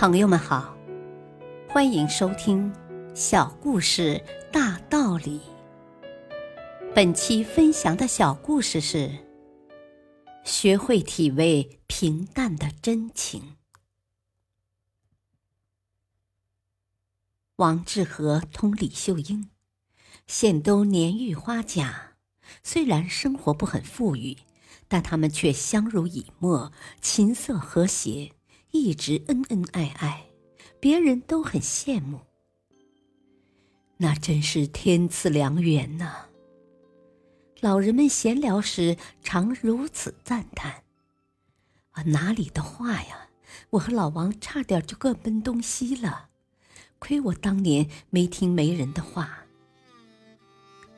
朋友们好，欢迎收听《小故事大道理》。本期分享的小故事是：学会体味平淡的真情。王致和同李秀英，现都年逾花甲，虽然生活不很富裕，但他们却相濡以沫，琴瑟和谐。一直恩恩爱爱，别人都很羡慕。那真是天赐良缘呐！老人们闲聊时常如此赞叹：“啊，哪里的话呀！我和老王差点就各奔东西了，亏我当年没听媒人的话。”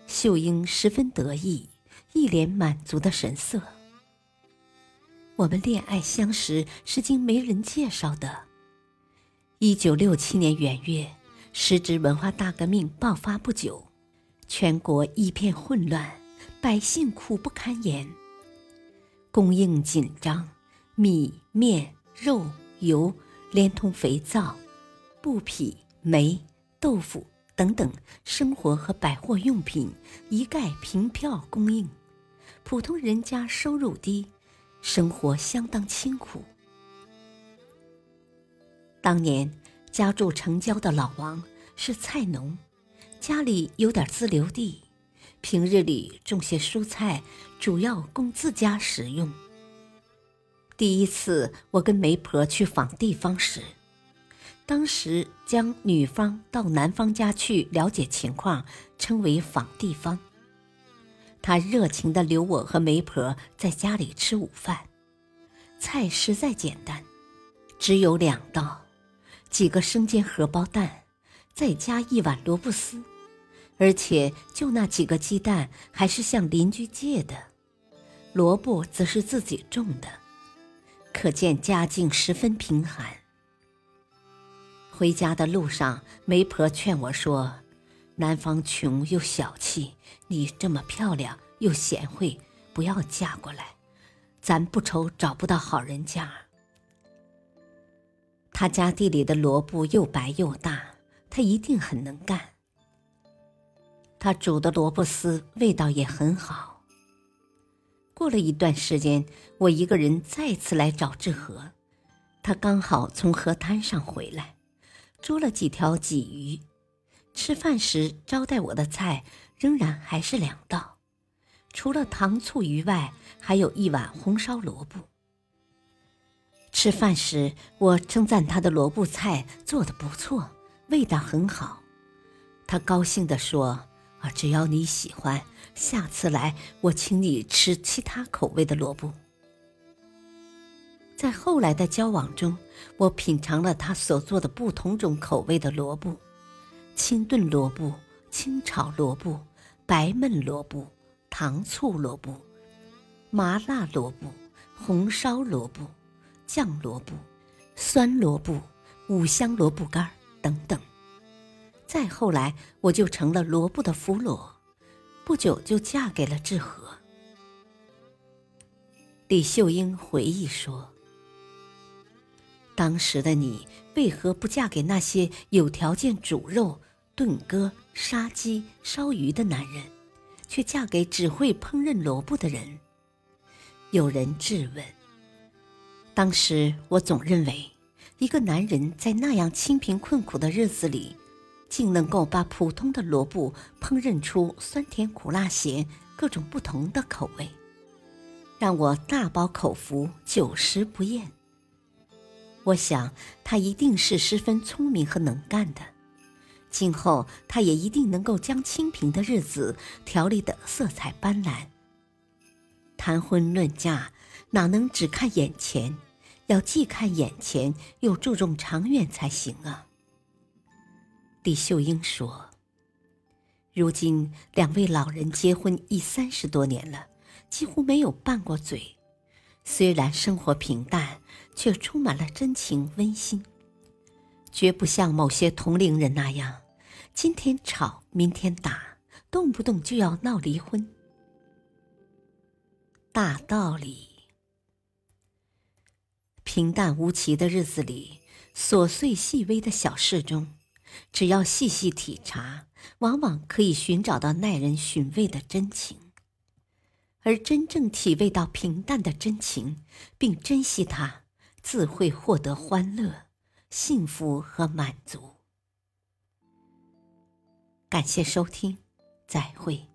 秀英十分得意，一脸满足的神色。我们恋爱相识是经媒人介绍的。一九六七年元月，时值文化大革命爆发不久，全国一片混乱，百姓苦不堪言，供应紧张，米面肉油，连同肥皂、布匹、煤、豆腐等等生活和百货用品一概凭票供应，普通人家收入低。生活相当清苦。当年家住城郊的老王是菜农，家里有点自留地，平日里种些蔬菜，主要供自家食用。第一次我跟媒婆去访地方时，当时将女方到男方家去了解情况称为访地方。他热情地留我和媒婆在家里吃午饭，菜实在简单，只有两道：几个生煎荷包蛋，再加一碗萝卜丝，而且就那几个鸡蛋还是向邻居借的，萝卜则是自己种的，可见家境十分贫寒。回家的路上，媒婆劝我说。男方穷又小气，你这么漂亮又贤惠，不要嫁过来，咱不愁找不到好人家。他家地里的萝卜又白又大，他一定很能干。他煮的萝卜丝味道也很好。过了一段时间，我一个人再次来找志和，他刚好从河滩上回来，捉了几条鲫鱼。吃饭时招待我的菜仍然还是两道，除了糖醋鱼外，还有一碗红烧萝卜。吃饭时我称赞他的萝卜菜做的不错，味道很好。他高兴地说：“啊，只要你喜欢，下次来我请你吃其他口味的萝卜。”在后来的交往中，我品尝了他所做的不同种口味的萝卜。清炖萝卜、清炒萝卜、白焖萝卜、糖醋萝卜、麻辣萝卜、红烧萝卜、酱萝卜、酸萝卜、五香萝卜干等等。再后来，我就成了萝卜的俘虏，不久就嫁给了志和。李秀英回忆说：“当时的你为何不嫁给那些有条件煮肉？”炖鸽、杀鸡、烧鱼的男人，却嫁给只会烹饪萝卜的人。有人质问。当时我总认为，一个男人在那样清贫困苦的日子里，竟能够把普通的萝卜烹饪出酸甜苦辣咸各种不同的口味，让我大饱口福，久食不厌。我想他一定是十分聪明和能干的。今后，他也一定能够将清贫的日子调理得色彩斑斓。谈婚论嫁，哪能只看眼前？要既看眼前，又注重长远才行啊。李秀英说：“如今两位老人结婚已三十多年了，几乎没有拌过嘴。虽然生活平淡，却充满了真情温馨。”绝不像某些同龄人那样，今天吵，明天打，动不动就要闹离婚。大道理，平淡无奇的日子里，琐碎细微的小事中，只要细细体察，往往可以寻找到耐人寻味的真情。而真正体味到平淡的真情，并珍惜它，自会获得欢乐、幸福和满足。感谢收听，再会。